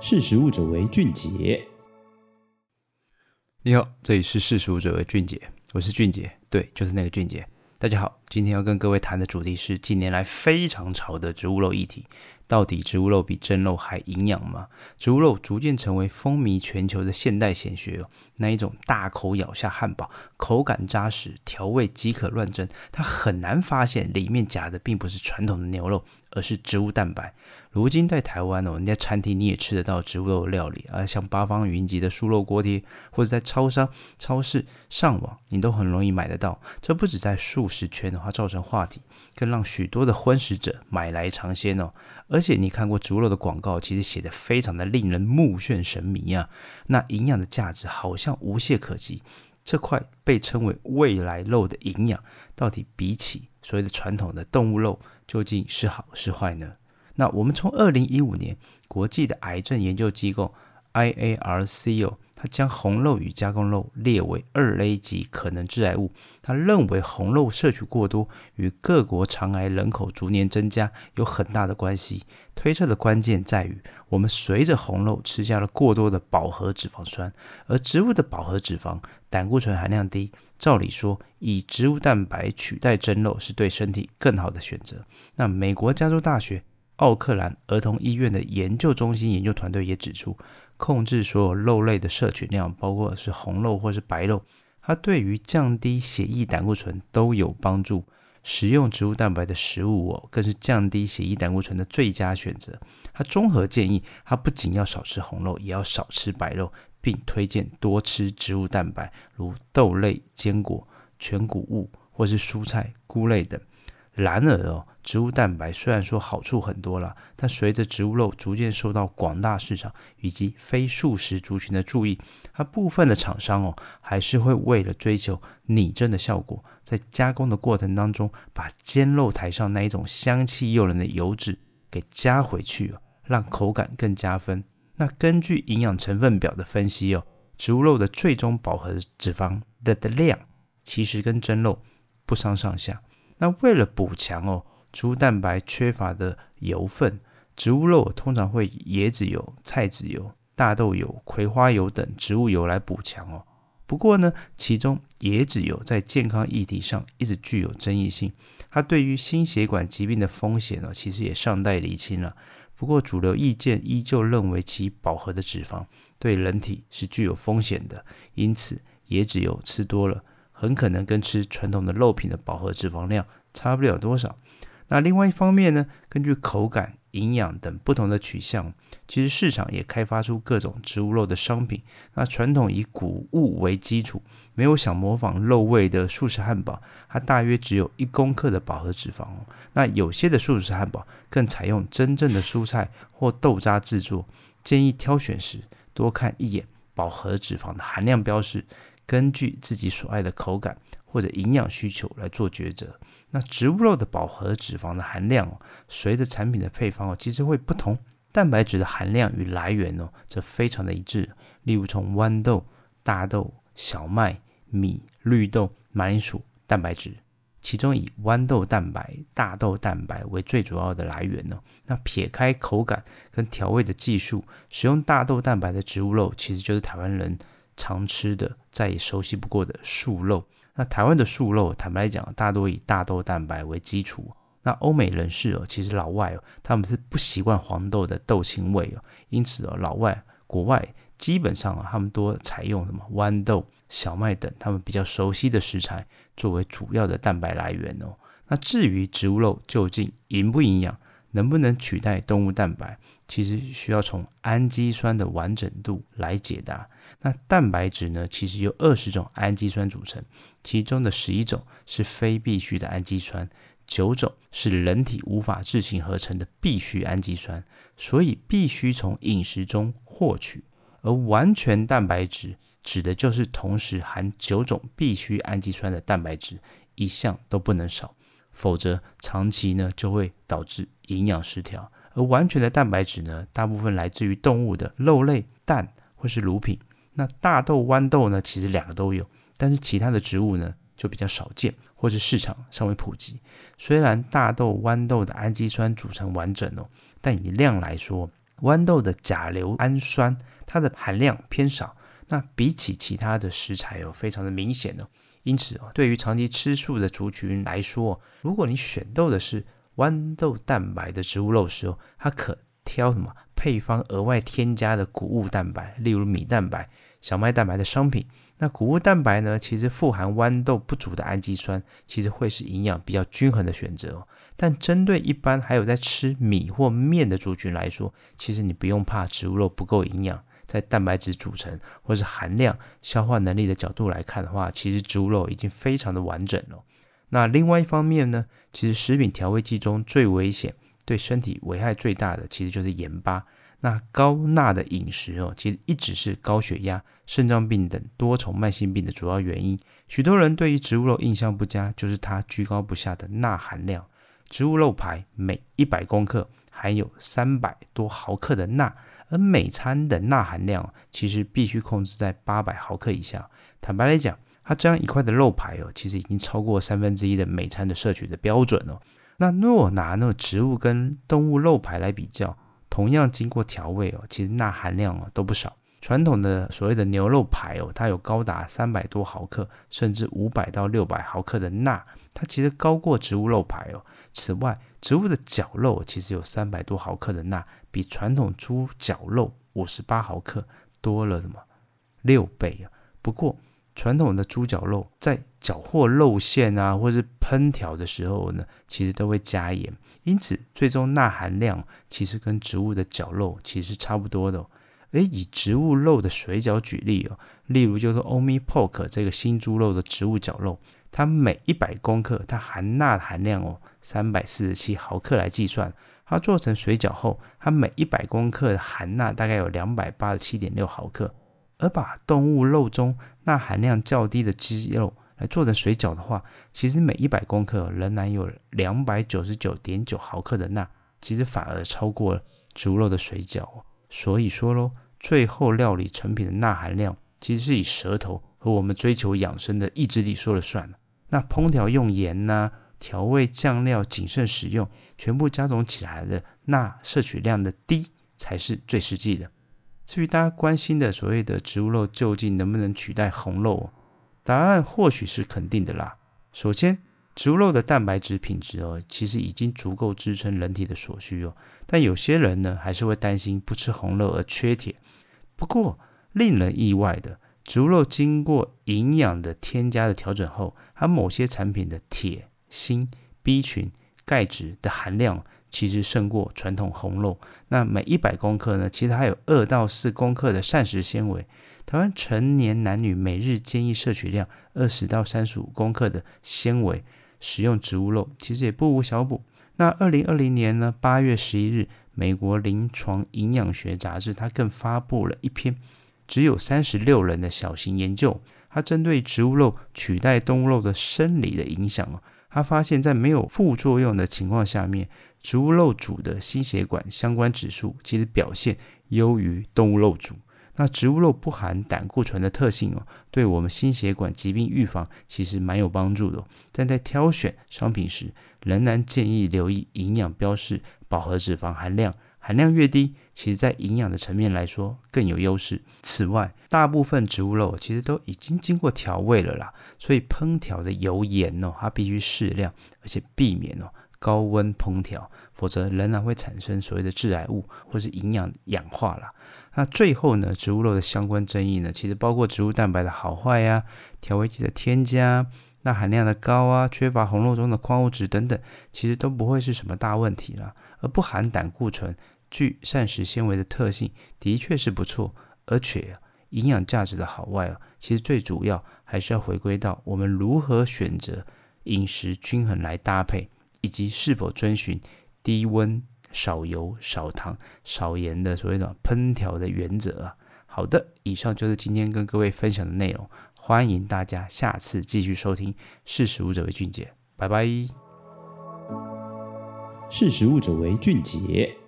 识时务者为俊杰。你好，这里是识时务者为俊杰，我是俊杰，对，就是那个俊杰。大家好，今天要跟各位谈的主题是近年来非常潮的植物肉议题。到底植物肉比真肉还营养吗？植物肉逐渐成为风靡全球的现代显学哦。那一种大口咬下汉堡，口感扎实，调味即可乱真，它很难发现里面夹的并不是传统的牛肉，而是植物蛋白。如今在台湾哦，人家餐厅你也吃得到植物肉料理啊，像八方云集的素肉锅贴，或者在超商、超市上网，你都很容易买得到。这不止在素食圈的话造成话题，更让许多的荤食者买来尝鲜哦。而且你看过猪肉的广告，其实写得非常的令人目眩神迷啊。那营养的价值好像无懈可击。这块被称为未来肉的营养，到底比起所谓的传统的动物肉，究竟是好是坏呢？那我们从二零一五年国际的癌症研究机构 IARC 哦，他将红肉与加工肉列为二 A 级可能致癌物。他认为红肉摄取过多与各国肠癌人口逐年增加有很大的关系。推测的关键在于，我们随着红肉吃下了过多的饱和脂肪酸，而植物的饱和脂肪胆固醇含量低，照理说以植物蛋白取代蒸肉是对身体更好的选择。那美国加州大学。奥克兰儿童医院的研究中心研究团队也指出，控制所有肉类的摄取量，包括是红肉或是白肉，它对于降低血液胆固醇都有帮助。食用植物蛋白的食物哦，更是降低血液胆固醇的最佳选择。它综合建议，它不仅要少吃红肉，也要少吃白肉，并推荐多吃植物蛋白，如豆类、坚果、全谷物或是蔬菜、菇类等。然而哦，植物蛋白虽然说好处很多了，但随着植物肉逐渐受到广大市场以及非素食族群的注意，它部分的厂商哦，还是会为了追求拟真的效果，在加工的过程当中，把煎肉台上那一种香气诱人的油脂给加回去哦，让口感更加分。那根据营养成分表的分析哦，植物肉的最终饱和脂肪的的量，其实跟真肉不相上下。那为了补强哦，植物蛋白缺乏的油分，植物肉通常会以椰子油、菜籽油、大豆油、葵花油等植物油来补强哦。不过呢，其中椰子油在健康议题上一直具有争议性，它对于心血管疾病的风险呢，其实也尚待厘清了。不过主流意见依旧认为其饱和的脂肪对人体是具有风险的，因此椰子油吃多了。很可能跟吃传统的肉品的饱和脂肪量差不了多少。那另外一方面呢，根据口感、营养等不同的取向，其实市场也开发出各种植物肉的商品。那传统以谷物为基础，没有想模仿肉味的素食汉堡，它大约只有一公克的饱和脂肪。那有些的素食汉堡更采用真正的蔬菜或豆渣制作。建议挑选时多看一眼饱和脂肪的含量标示。根据自己所爱的口感或者营养需求来做抉择。那植物肉的饱和脂肪的含量哦，随着产品的配方哦，其实会不同。蛋白质的含量与来源哦，则非常的一致。例如从豌豆、大豆、小麦、米、绿豆、马铃薯蛋白质，其中以豌豆蛋白、大豆蛋白为最主要的来源哦。那撇开口感跟调味的技术，使用大豆蛋白的植物肉，其实就是台湾人。常吃的再也熟悉不过的素肉，那台湾的素肉，坦白来讲，大多以大豆蛋白为基础。那欧美人士哦，其实老外哦，他们是不习惯黄豆的豆腥味哦，因此哦，老外国外基本上啊，他们多采用什么豌豆、小麦等他们比较熟悉的食材作为主要的蛋白来源哦。那至于植物肉究竟营不营养，能不能取代动物蛋白，其实需要从氨基酸的完整度来解答。那蛋白质呢，其实由二十种氨基酸组成，其中的十一种是非必需的氨基酸，九种是人体无法自行合成的必需氨基酸，所以必须从饮食中获取。而完全蛋白质指的就是同时含九种必需氨基酸的蛋白质，一项都不能少，否则长期呢就会导致营养失调。而完全的蛋白质呢，大部分来自于动物的肉类、蛋或是乳品。那大豆、豌豆呢，其实两个都有，但是其他的植物呢就比较少见，或是市场尚未普及。虽然大豆、豌豆的氨基酸组成完整哦，但以量来说，豌豆的甲硫氨酸它的含量偏少，那比起其他的食材哦，非常的明显哦。因此哦，对于长期吃素的族群来说，如果你选豆的是豌豆蛋白的植物肉时哦，它可挑什么配方额外添加的谷物蛋白，例如米蛋白、小麦蛋白的商品。那谷物蛋白呢，其实富含豌豆不足的氨基酸，其实会是营养比较均衡的选择。但针对一般还有在吃米或面的族群来说，其实你不用怕植物肉不够营养。在蛋白质组成或是含量、消化能力的角度来看的话，其实植物肉已经非常的完整了。那另外一方面呢，其实食品调味剂中最危险、对身体危害最大的，其实就是盐巴。那高钠的饮食哦，其实一直是高血压、肾脏病等多重慢性病的主要原因。许多人对于植物肉印象不佳，就是它居高不下的钠含量。植物肉排每一百公克含有三百多毫克的钠。而每餐的钠含量其实必须控制在八百毫克以下。坦白来讲，它这样一块的肉排哦，其实已经超过三分之一的每餐的摄取的标准了。那若拿那个植物跟动物肉排来比较，同样经过调味哦，其实钠含量哦都不少。传统的所谓的牛肉排哦，它有高达三百多毫克，甚至五百到六百毫克的钠，它其实高过植物肉排哦。此外，植物的绞肉其实有三百多毫克的钠，比传统猪绞肉五十八毫克多了什么六倍啊？不过，传统的猪绞肉在绞获肉馅啊，或是烹调的时候呢，其实都会加盐，因此最终钠含量其实跟植物的绞肉其实差不多的哦。而以植物肉的水饺举例哦，例如就是 Omi Pork 这个新猪肉的植物绞肉，它每一百公克它含钠含量哦，三百四十七毫克来计算，它做成水饺后，它每一百公克含钠大概有两百八十七点六毫克。而把动物肉中钠含量较低的鸡肉来做成水饺的话，其实每一百公克仍然有两百九十九点九毫克的钠，其实反而超过了植物肉的水饺。所以说喽，最后料理成品的钠含量其实是以舌头和我们追求养生的意志力说了算。那烹调用盐呐、调味酱料谨慎使用，全部加总起来的钠摄取量的低才是最实际的。至于大家关心的所谓的植物肉究竟能不能取代红肉，答案或许是肯定的啦。首先，植物肉的蛋白质品质哦，其实已经足够支撑人体的所需哦。但有些人呢，还是会担心不吃红肉而缺铁。不过，令人意外的，植物肉经过营养的添加的调整后，它某些产品的铁、锌、B 群、钙质的含量其实胜过传统红肉。那每一百公克呢，其实还有二到四公克的膳食纤维。台湾成年男女每日建议摄取量二十到三十五公克的纤维。食用植物肉其实也不无小补。那二零二零年呢，八月十一日，美国临床营养学杂志它更发布了一篇只有三十六人的小型研究，它针对植物肉取代动物肉的生理的影响哦，他发现，在没有副作用的情况下面，植物肉组的心血管相关指数其实表现优于动物肉组。那植物肉不含胆固醇的特性哦，对我们心血管疾病预防其实蛮有帮助的。但在挑选商品时，仍然建议留意营养标示饱和脂肪含量，含量越低，其实在营养的层面来说更有优势。此外，大部分植物肉其实都已经经过调味了啦，所以烹调的油盐哦，它必须适量，而且避免哦。高温烹调，否则仍然会产生所谓的致癌物或是营养氧化啦。那最后呢，植物肉的相关争议呢，其实包括植物蛋白的好坏呀、调味剂的添加、钠含量的高啊、缺乏红肉中的矿物质等等，其实都不会是什么大问题啦。而不含胆固醇、具膳食纤维的特性，的确是不错。而且营养价值的好坏啊，其实最主要还是要回归到我们如何选择饮食均衡来搭配。以及是否遵循低温、少油、少糖、少盐的所谓的烹调的原则啊。好的，以上就是今天跟各位分享的内容，欢迎大家下次继续收听。识食物者为俊杰，拜拜。识食物者为俊杰。